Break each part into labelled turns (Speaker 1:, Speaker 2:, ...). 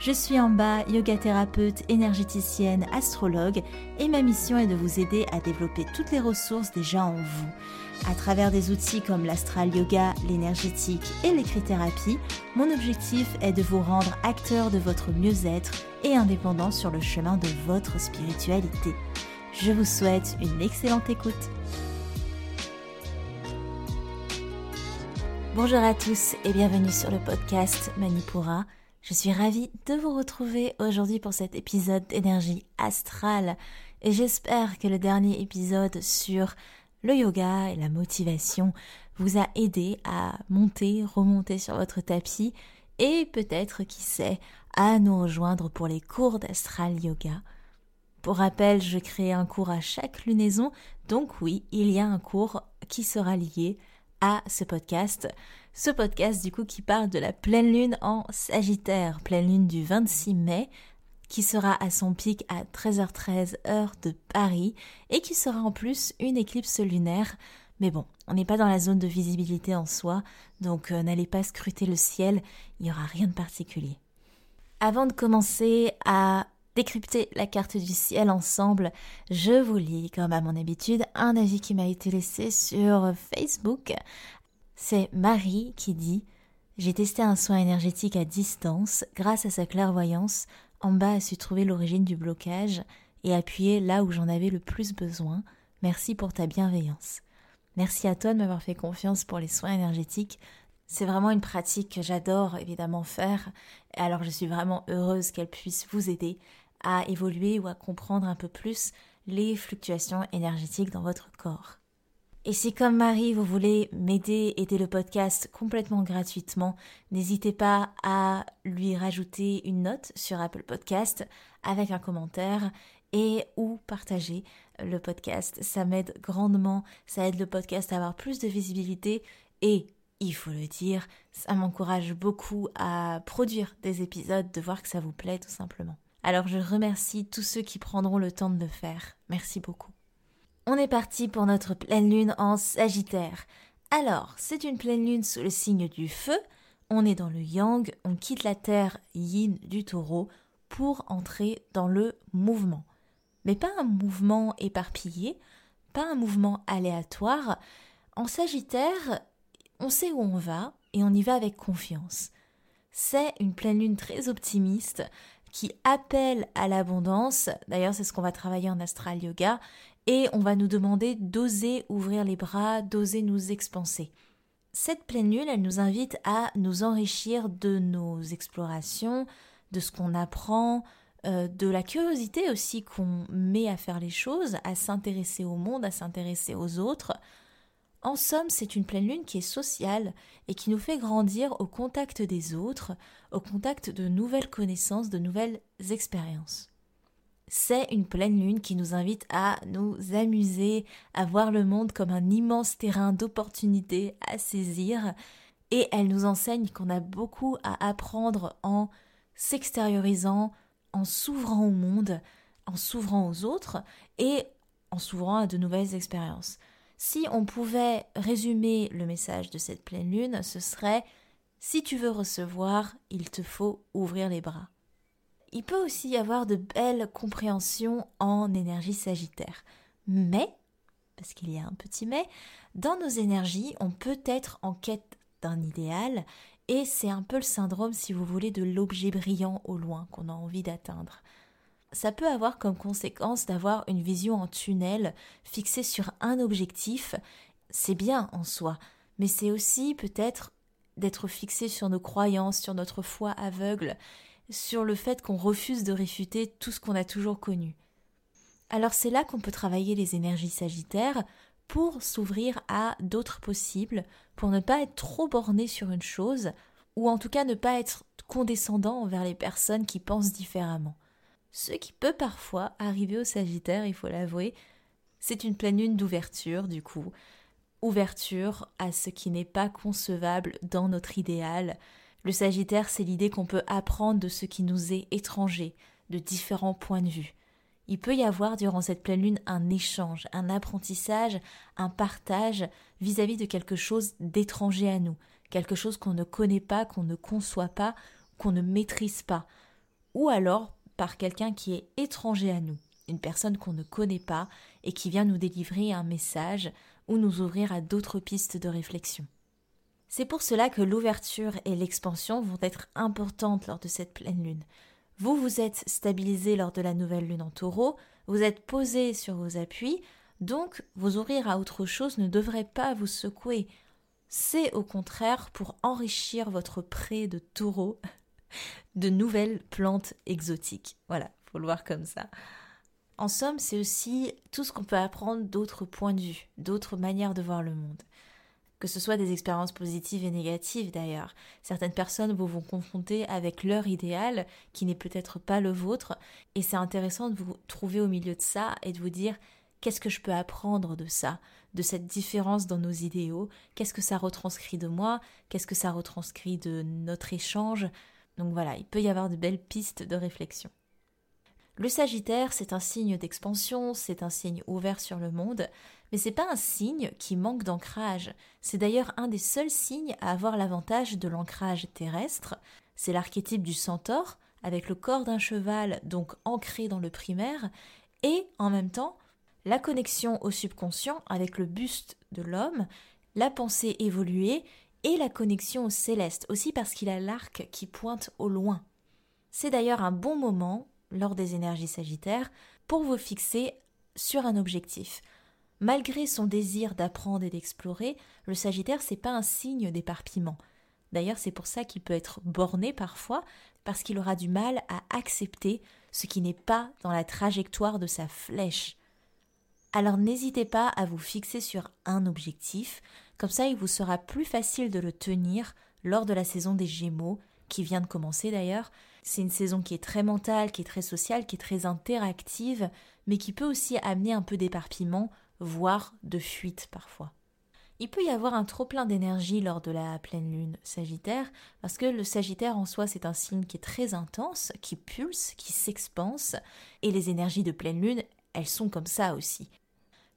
Speaker 1: Je suis bas, yoga thérapeute, énergéticienne, astrologue et ma mission est de vous aider à développer toutes les ressources déjà en vous. À travers des outils comme l'astral yoga, l'énergétique et l'écrit-thérapie, mon objectif est de vous rendre acteur de votre mieux-être et indépendant sur le chemin de votre spiritualité. Je vous souhaite une excellente écoute. Bonjour à tous et bienvenue sur le podcast Manipura. Je suis ravie de vous retrouver aujourd'hui pour cet épisode d'énergie astrale et j'espère que le dernier épisode sur le yoga et la motivation vous a aidé à monter, remonter sur votre tapis et peut-être, qui sait, à nous rejoindre pour les cours d'astral yoga. Pour rappel, je crée un cours à chaque lunaison, donc oui, il y a un cours qui sera lié à ce podcast. Ce podcast du coup qui parle de la pleine lune en Sagittaire, pleine lune du 26 mai, qui sera à son pic à 13h13 heure de Paris et qui sera en plus une éclipse lunaire. Mais bon, on n'est pas dans la zone de visibilité en soi, donc euh, n'allez pas scruter le ciel, il n'y aura rien de particulier. Avant de commencer à décrypter la carte du ciel ensemble, je vous lis, comme à mon habitude, un avis qui m'a été laissé sur Facebook. C'est Marie qui dit J'ai testé un soin énergétique à distance grâce à sa clairvoyance. En bas a su trouver l'origine du blocage et appuyer là où j'en avais le plus besoin. Merci pour ta bienveillance. Merci à toi de m'avoir fait confiance pour les soins énergétiques. C'est vraiment une pratique que j'adore évidemment faire, alors je suis vraiment heureuse qu'elle puisse vous aider à évoluer ou à comprendre un peu plus les fluctuations énergétiques dans votre corps. Et si comme Marie, vous voulez m'aider, aider le podcast complètement gratuitement, n'hésitez pas à lui rajouter une note sur Apple Podcast avec un commentaire et ou partager le podcast. Ça m'aide grandement, ça aide le podcast à avoir plus de visibilité et il faut le dire, ça m'encourage beaucoup à produire des épisodes, de voir que ça vous plaît tout simplement. Alors je remercie tous ceux qui prendront le temps de le faire. Merci beaucoup. On est parti pour notre pleine lune en Sagittaire. Alors, c'est une pleine lune sous le signe du feu. On est dans le yang, on quitte la terre yin du taureau pour entrer dans le mouvement. Mais pas un mouvement éparpillé, pas un mouvement aléatoire. En Sagittaire, on sait où on va et on y va avec confiance. C'est une pleine lune très optimiste qui appelle à l'abondance. D'ailleurs, c'est ce qu'on va travailler en astral yoga et on va nous demander d'oser ouvrir les bras, d'oser nous expanser. Cette pleine lune, elle nous invite à nous enrichir de nos explorations, de ce qu'on apprend, euh, de la curiosité aussi qu'on met à faire les choses, à s'intéresser au monde, à s'intéresser aux autres. En somme, c'est une pleine lune qui est sociale et qui nous fait grandir au contact des autres, au contact de nouvelles connaissances, de nouvelles expériences c'est une pleine lune qui nous invite à nous amuser, à voir le monde comme un immense terrain d'opportunités à saisir, et elle nous enseigne qu'on a beaucoup à apprendre en s'extériorisant, en s'ouvrant au monde, en s'ouvrant aux autres, et en s'ouvrant à de nouvelles expériences. Si on pouvait résumer le message de cette pleine lune, ce serait si tu veux recevoir, il te faut ouvrir les bras il peut aussi y avoir de belles compréhensions en énergie sagittaire. Mais, parce qu'il y a un petit mais, dans nos énergies, on peut être en quête d'un idéal, et c'est un peu le syndrome, si vous voulez, de l'objet brillant au loin qu'on a envie d'atteindre. Ça peut avoir comme conséquence d'avoir une vision en tunnel fixée sur un objectif. C'est bien en soi, mais c'est aussi peut-être d'être fixé sur nos croyances, sur notre foi aveugle, sur le fait qu'on refuse de réfuter tout ce qu'on a toujours connu. Alors c'est là qu'on peut travailler les énergies sagittaires pour s'ouvrir à d'autres possibles, pour ne pas être trop borné sur une chose, ou en tout cas ne pas être condescendant envers les personnes qui pensent différemment. Ce qui peut parfois arriver au Sagittaire, il faut l'avouer, c'est une pleine lune d'ouverture, du coup. ouverture à ce qui n'est pas concevable dans notre idéal. Le Sagittaire, c'est l'idée qu'on peut apprendre de ce qui nous est étranger, de différents points de vue. Il peut y avoir durant cette pleine lune un échange, un apprentissage, un partage vis-à-vis de quelque chose d'étranger à nous, quelque chose qu'on ne connaît pas, qu'on ne conçoit pas, qu'on ne maîtrise pas, ou alors quelqu'un qui est étranger à nous, une personne qu'on ne connaît pas et qui vient nous délivrer un message ou nous ouvrir à d'autres pistes de réflexion. C'est pour cela que l'ouverture et l'expansion vont être importantes lors de cette pleine lune. Vous vous êtes stabilisé lors de la nouvelle lune en taureau, vous êtes posé sur vos appuis, donc vous ouvrir à autre chose ne devrait pas vous secouer. C'est au contraire pour enrichir votre pré de taureau de nouvelles plantes exotiques. Voilà, faut le voir comme ça. En somme, c'est aussi tout ce qu'on peut apprendre d'autres points de vue, d'autres manières de voir le monde que ce soit des expériences positives et négatives d'ailleurs. Certaines personnes vous vont confronter avec leur idéal, qui n'est peut-être pas le vôtre, et c'est intéressant de vous trouver au milieu de ça et de vous dire qu'est-ce que je peux apprendre de ça, de cette différence dans nos idéaux, qu'est-ce que ça retranscrit de moi, qu'est-ce que ça retranscrit de notre échange? Donc voilà, il peut y avoir de belles pistes de réflexion. Le Sagittaire, c'est un signe d'expansion, c'est un signe ouvert sur le monde, mais c'est pas un signe qui manque d'ancrage. C'est d'ailleurs un des seuls signes à avoir l'avantage de l'ancrage terrestre. C'est l'archétype du centaure, avec le corps d'un cheval donc ancré dans le primaire, et en même temps la connexion au subconscient avec le buste de l'homme, la pensée évoluée et la connexion au céleste, aussi parce qu'il a l'arc qui pointe au loin. C'est d'ailleurs un bon moment, lors des énergies sagittaires, pour vous fixer sur un objectif. Malgré son désir d'apprendre et d'explorer, le Sagittaire c'est pas un signe d'éparpillement. D'ailleurs, c'est pour ça qu'il peut être borné parfois, parce qu'il aura du mal à accepter ce qui n'est pas dans la trajectoire de sa flèche. Alors n'hésitez pas à vous fixer sur un objectif, comme ça il vous sera plus facile de le tenir lors de la saison des Gémeaux, qui vient de commencer d'ailleurs. C'est une saison qui est très mentale, qui est très sociale, qui est très interactive, mais qui peut aussi amener un peu d'éparpillement voire de fuite parfois. Il peut y avoir un trop-plein d'énergie lors de la pleine lune Sagittaire, parce que le Sagittaire en soi c'est un signe qui est très intense, qui pulse, qui s'expanse, et les énergies de pleine lune, elles sont comme ça aussi.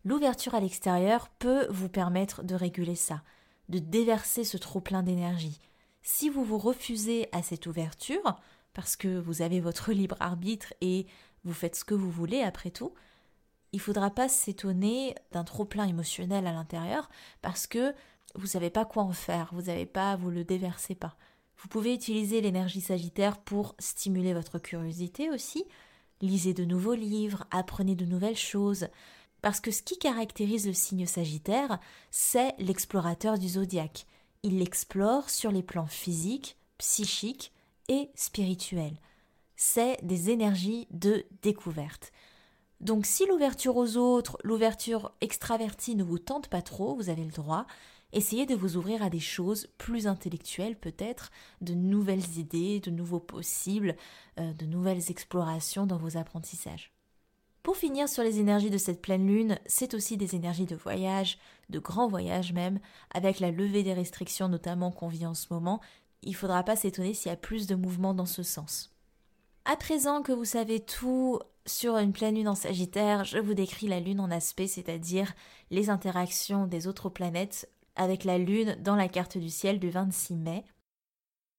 Speaker 1: L'ouverture à l'extérieur peut vous permettre de réguler ça, de déverser ce trop-plein d'énergie. Si vous vous refusez à cette ouverture, parce que vous avez votre libre arbitre et vous faites ce que vous voulez après tout, il faudra pas s'étonner d'un trop plein émotionnel à l'intérieur parce que vous savez pas quoi en faire, vous n'avez pas, vous le déversez pas. Vous pouvez utiliser l'énergie sagittaire pour stimuler votre curiosité aussi. Lisez de nouveaux livres, apprenez de nouvelles choses. Parce que ce qui caractérise le signe sagittaire, c'est l'explorateur du zodiaque. Il l'explore sur les plans physiques, psychiques et spirituels. C'est des énergies de découverte. Donc si l'ouverture aux autres, l'ouverture extravertie ne vous tente pas trop, vous avez le droit, essayez de vous ouvrir à des choses plus intellectuelles peut-être, de nouvelles idées, de nouveaux possibles, euh, de nouvelles explorations dans vos apprentissages. Pour finir sur les énergies de cette pleine lune, c'est aussi des énergies de voyage, de grands voyages même, avec la levée des restrictions notamment qu'on vit en ce moment, il ne faudra pas s'étonner s'il y a plus de mouvements dans ce sens. À présent que vous savez tout sur une pleine lune en Sagittaire, je vous décris la lune en aspect, c'est-à-dire les interactions des autres planètes avec la lune dans la carte du ciel du 26 mai.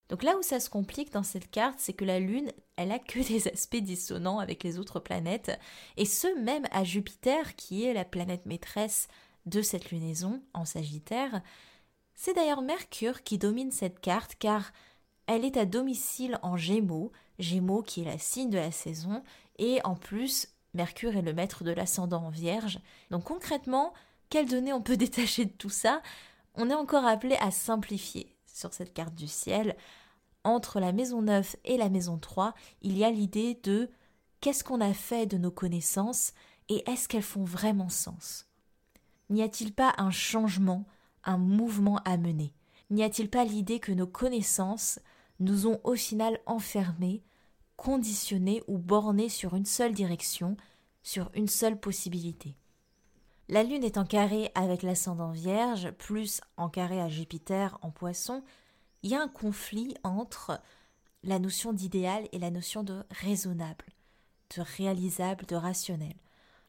Speaker 1: Donc là où ça se complique dans cette carte, c'est que la lune, elle a que des aspects dissonants avec les autres planètes, et ce même à Jupiter, qui est la planète maîtresse de cette lunaison en Sagittaire. C'est d'ailleurs Mercure qui domine cette carte car elle est à domicile en Gémeaux, Gémeaux qui est la signe de la saison, et en plus, Mercure est le maître de l'ascendant en Vierge. Donc concrètement, quelles données on peut détacher de tout ça? On est encore appelé à simplifier sur cette carte du ciel. Entre la maison 9 et la maison 3, il y a l'idée de qu'est-ce qu'on a fait de nos connaissances et est-ce qu'elles font vraiment sens? N'y a-t-il pas un changement, un mouvement à mener? N'y a-t-il pas l'idée que nos connaissances nous ont au final enfermés, conditionnés ou bornés sur une seule direction, sur une seule possibilité? La Lune est en carré avec l'ascendant Vierge, plus en carré à Jupiter en Poisson. Il y a un conflit entre la notion d'idéal et la notion de raisonnable, de réalisable, de rationnel.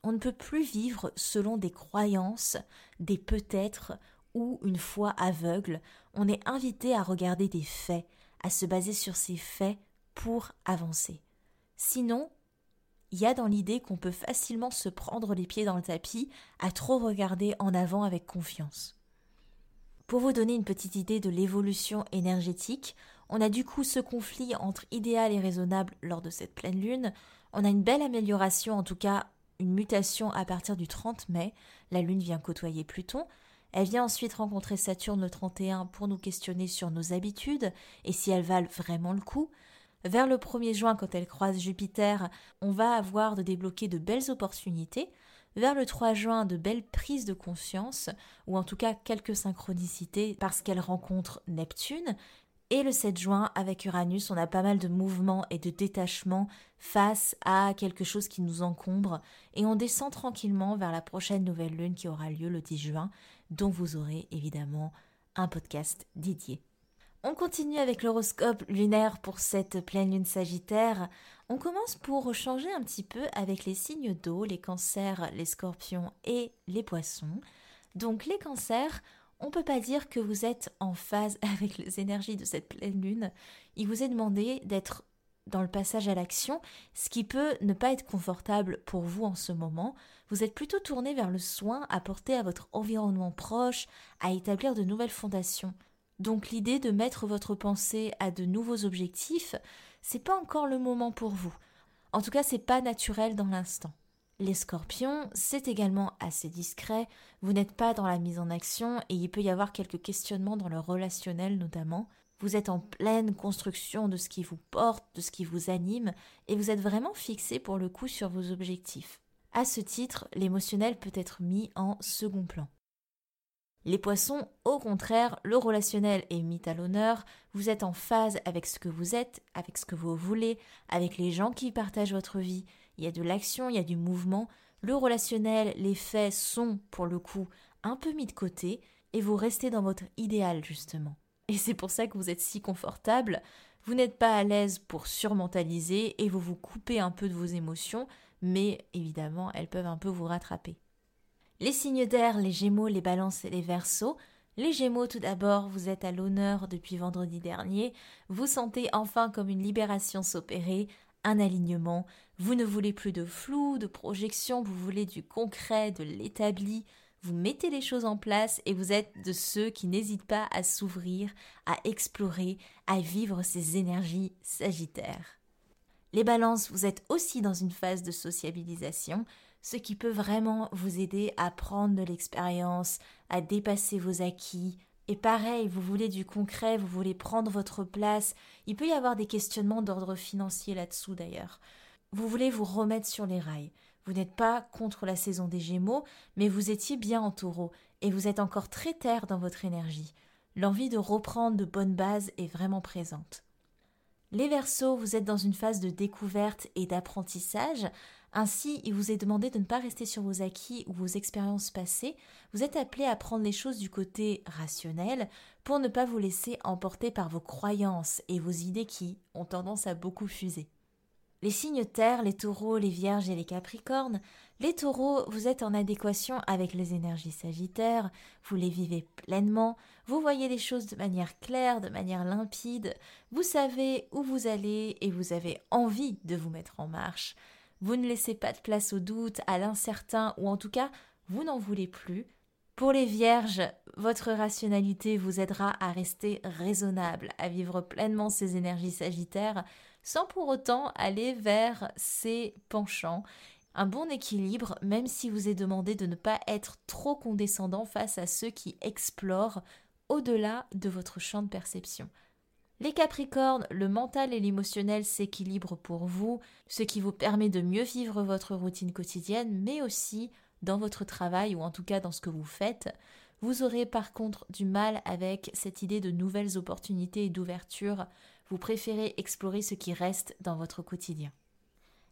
Speaker 1: On ne peut plus vivre selon des croyances, des peut-être ou une foi aveugle. On est invité à regarder des faits, à se baser sur ces faits pour avancer. Sinon, il y a dans l'idée qu'on peut facilement se prendre les pieds dans le tapis à trop regarder en avant avec confiance. Pour vous donner une petite idée de l'évolution énergétique, on a du coup ce conflit entre idéal et raisonnable lors de cette pleine lune. On a une belle amélioration, en tout cas une mutation à partir du 30 mai. La lune vient côtoyer Pluton. Elle vient ensuite rencontrer Saturne le 31 pour nous questionner sur nos habitudes et si elles valent vraiment le coup. Vers le 1er juin, quand elle croise Jupiter, on va avoir de débloquer de belles opportunités. Vers le 3 juin, de belles prises de conscience, ou en tout cas quelques synchronicités parce qu'elle rencontre Neptune. Et le 7 juin, avec Uranus, on a pas mal de mouvements et de détachements face à quelque chose qui nous encombre. Et on descend tranquillement vers la prochaine nouvelle lune qui aura lieu le 10 juin, dont vous aurez évidemment un podcast dédié. On continue avec l'horoscope lunaire pour cette pleine lune sagittaire. On commence pour changer un petit peu avec les signes d'eau, les cancers, les scorpions et les poissons. Donc les cancers, on ne peut pas dire que vous êtes en phase avec les énergies de cette pleine lune. Il vous est demandé d'être dans le passage à l'action, ce qui peut ne pas être confortable pour vous en ce moment. Vous êtes plutôt tourné vers le soin apporté à votre environnement proche, à établir de nouvelles fondations. Donc l'idée de mettre votre pensée à de nouveaux objectifs, c'est pas encore le moment pour vous. En tout cas, c'est pas naturel dans l'instant. Les scorpions, c'est également assez discret, vous n'êtes pas dans la mise en action et il peut y avoir quelques questionnements dans le relationnel notamment. Vous êtes en pleine construction de ce qui vous porte, de ce qui vous anime, et vous êtes vraiment fixé pour le coup sur vos objectifs. À ce titre, l'émotionnel peut être mis en second plan. Les poissons, au contraire, le relationnel est mis à l'honneur, vous êtes en phase avec ce que vous êtes, avec ce que vous voulez, avec les gens qui partagent votre vie, il y a de l'action, il y a du mouvement, le relationnel, les faits sont, pour le coup, un peu mis de côté, et vous restez dans votre idéal, justement. Et c'est pour ça que vous êtes si confortable, vous n'êtes pas à l'aise pour surmentaliser, et vous vous coupez un peu de vos émotions, mais évidemment, elles peuvent un peu vous rattraper. Les signes d'air, les gémeaux, les balances et les versos, les Gémeaux, tout d'abord, vous êtes à l'honneur depuis vendredi dernier. Vous sentez enfin comme une libération s'opérer, un alignement. Vous ne voulez plus de flou, de projection, vous voulez du concret, de l'établi. Vous mettez les choses en place et vous êtes de ceux qui n'hésitent pas à s'ouvrir, à explorer, à vivre ces énergies sagittaires. Les balances, vous êtes aussi dans une phase de sociabilisation, ce qui peut vraiment vous aider à prendre de l'expérience, à dépasser vos acquis, et pareil, vous voulez du concret, vous voulez prendre votre place. Il peut y avoir des questionnements d'ordre financier là-dessous d'ailleurs. Vous voulez vous remettre sur les rails. Vous n'êtes pas contre la saison des Gémeaux, mais vous étiez bien en taureau, et vous êtes encore très terre dans votre énergie. L'envie de reprendre de bonnes bases est vraiment présente. Les Verseaux, vous êtes dans une phase de découverte et d'apprentissage, ainsi, il vous est demandé de ne pas rester sur vos acquis ou vos expériences passées, vous êtes appelé à prendre les choses du côté rationnel pour ne pas vous laisser emporter par vos croyances et vos idées qui ont tendance à beaucoup fuser. Les signes terre, les taureaux, les vierges et les capricornes, les taureaux, vous êtes en adéquation avec les énergies sagittaires, vous les vivez pleinement, vous voyez les choses de manière claire, de manière limpide, vous savez où vous allez et vous avez envie de vous mettre en marche. Vous ne laissez pas de place au doute, à l'incertain, ou en tout cas, vous n'en voulez plus. Pour les vierges, votre rationalité vous aidera à rester raisonnable, à vivre pleinement ces énergies sagittaires, sans pour autant aller vers ces penchants. Un bon équilibre, même si vous est demandé de ne pas être trop condescendant face à ceux qui explorent au-delà de votre champ de perception. Les Capricornes, le mental et l'émotionnel s'équilibrent pour vous, ce qui vous permet de mieux vivre votre routine quotidienne, mais aussi dans votre travail ou en tout cas dans ce que vous faites. Vous aurez par contre du mal avec cette idée de nouvelles opportunités et d'ouverture. Vous préférez explorer ce qui reste dans votre quotidien.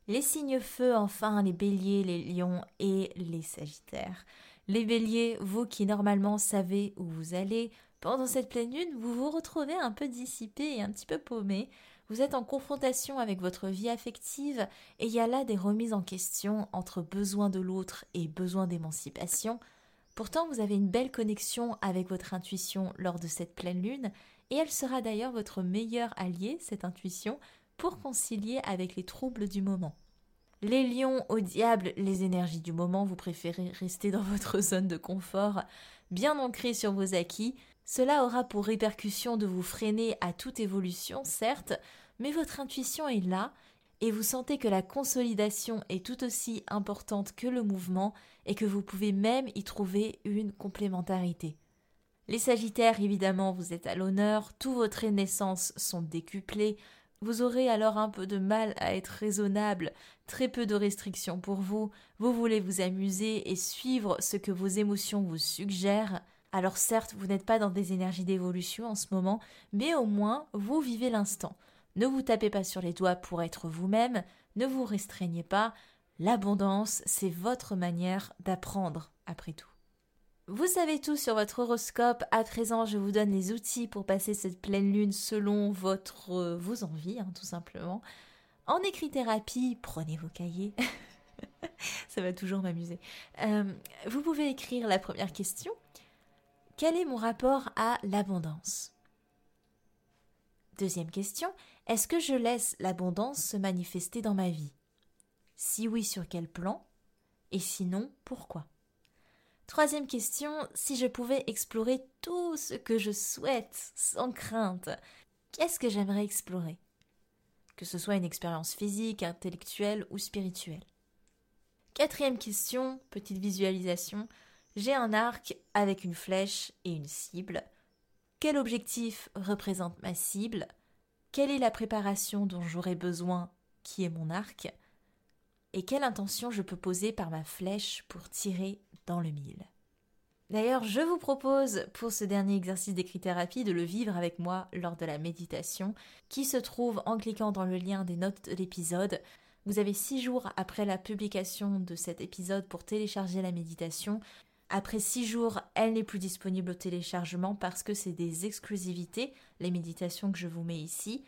Speaker 1: Les signes feu, enfin, les béliers, les lions et les sagittaires. Les béliers, vous qui normalement savez où vous allez, pendant cette pleine lune, vous vous retrouvez un peu dissipé et un petit peu paumé. Vous êtes en confrontation avec votre vie affective et il y a là des remises en question entre besoin de l'autre et besoin d'émancipation. Pourtant, vous avez une belle connexion avec votre intuition lors de cette pleine lune et elle sera d'ailleurs votre meilleur allié, cette intuition, pour concilier avec les troubles du moment. Les lions, au diable, les énergies du moment, vous préférez rester dans votre zone de confort, bien ancré sur vos acquis. Cela aura pour répercussion de vous freiner à toute évolution, certes, mais votre intuition est là, et vous sentez que la consolidation est tout aussi importante que le mouvement, et que vous pouvez même y trouver une complémentarité. Les Sagittaires, évidemment, vous êtes à l'honneur, tous vos traits naissance sont décuplés, vous aurez alors un peu de mal à être raisonnable, très peu de restrictions pour vous, vous voulez vous amuser et suivre ce que vos émotions vous suggèrent. Alors certes, vous n'êtes pas dans des énergies d'évolution en ce moment, mais au moins vous vivez l'instant. Ne vous tapez pas sur les doigts pour être vous-même, ne vous restreignez pas. L'abondance, c'est votre manière d'apprendre, après tout. Vous savez tout sur votre horoscope. À présent, je vous donne les outils pour passer cette pleine lune selon votre euh, vos envies, hein, tout simplement. En écrit-thérapie, prenez vos cahiers. Ça va toujours m'amuser. Euh, vous pouvez écrire la première question. Quel est mon rapport à l'abondance? Deuxième question. Est-ce que je laisse l'abondance se manifester dans ma vie? Si oui, sur quel plan? Et sinon, pourquoi? Troisième question, si je pouvais explorer tout ce que je souhaite sans crainte, qu'est-ce que j'aimerais explorer? Que ce soit une expérience physique, intellectuelle ou spirituelle. Quatrième question, petite visualisation, j'ai un arc avec une flèche et une cible. Quel objectif représente ma cible? Quelle est la préparation dont j'aurai besoin? Qui est mon arc? Et quelle intention je peux poser par ma flèche pour tirer le mille. D'ailleurs, je vous propose pour ce dernier exercice d'écrit-thérapie de le vivre avec moi lors de la méditation qui se trouve en cliquant dans le lien des notes de l'épisode. Vous avez six jours après la publication de cet épisode pour télécharger la méditation. Après six jours, elle n'est plus disponible au téléchargement parce que c'est des exclusivités, les méditations que je vous mets ici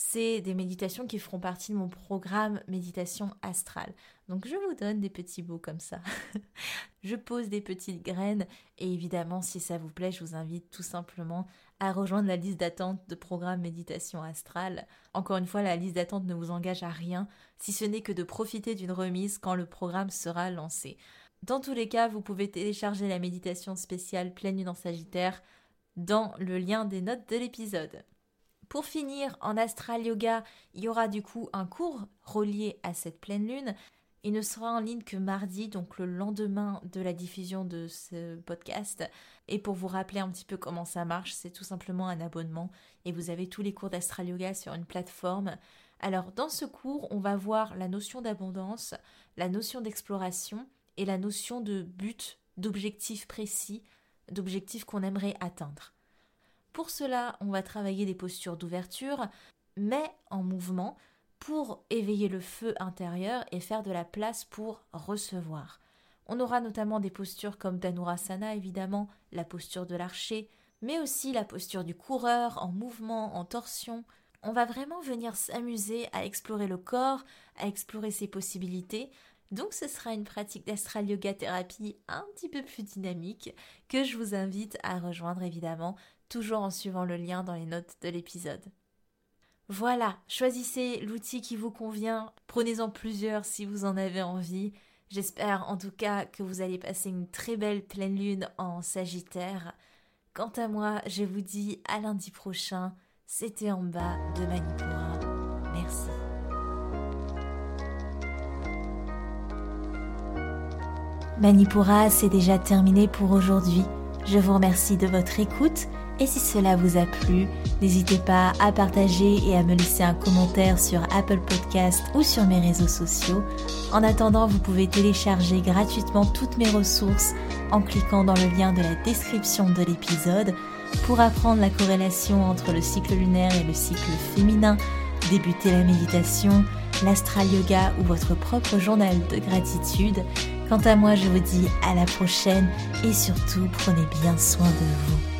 Speaker 1: c'est des méditations qui feront partie de mon programme méditation astrale. Donc je vous donne des petits bouts comme ça. je pose des petites graines et évidemment si ça vous plaît, je vous invite tout simplement à rejoindre la liste d'attente de programme méditation astrale. Encore une fois, la liste d'attente ne vous engage à rien si ce n'est que de profiter d'une remise quand le programme sera lancé. Dans tous les cas, vous pouvez télécharger la méditation spéciale pleine lune en Sagittaire dans le lien des notes de l'épisode. Pour finir, en astral yoga, il y aura du coup un cours relié à cette pleine lune. Il ne sera en ligne que mardi, donc le lendemain de la diffusion de ce podcast. Et pour vous rappeler un petit peu comment ça marche, c'est tout simplement un abonnement et vous avez tous les cours d'astral yoga sur une plateforme. Alors dans ce cours, on va voir la notion d'abondance, la notion d'exploration et la notion de but, d'objectif précis, d'objectif qu'on aimerait atteindre. Pour cela, on va travailler des postures d'ouverture, mais en mouvement, pour éveiller le feu intérieur et faire de la place pour recevoir. On aura notamment des postures comme Dhanurasana, évidemment, la posture de l'archer, mais aussi la posture du coureur en mouvement, en torsion. On va vraiment venir s'amuser à explorer le corps, à explorer ses possibilités. Donc ce sera une pratique d'astral yoga thérapie un petit peu plus dynamique que je vous invite à rejoindre évidemment toujours en suivant le lien dans les notes de l'épisode. Voilà, choisissez l'outil qui vous convient, prenez-en plusieurs si vous en avez envie. J'espère en tout cas que vous allez passer une très belle pleine lune en Sagittaire. Quant à moi, je vous dis à lundi prochain. C'était en bas de Manipura. Merci. Manipura, c'est déjà terminé pour aujourd'hui. Je vous remercie de votre écoute et si cela vous a plu, n'hésitez pas à partager et à me laisser un commentaire sur Apple Podcast ou sur mes réseaux sociaux. En attendant, vous pouvez télécharger gratuitement toutes mes ressources en cliquant dans le lien de la description de l'épisode pour apprendre la corrélation entre le cycle lunaire et le cycle féminin, débuter la méditation, l'astral yoga ou votre propre journal de gratitude Quant à moi, je vous dis à la prochaine et surtout prenez bien soin de vous.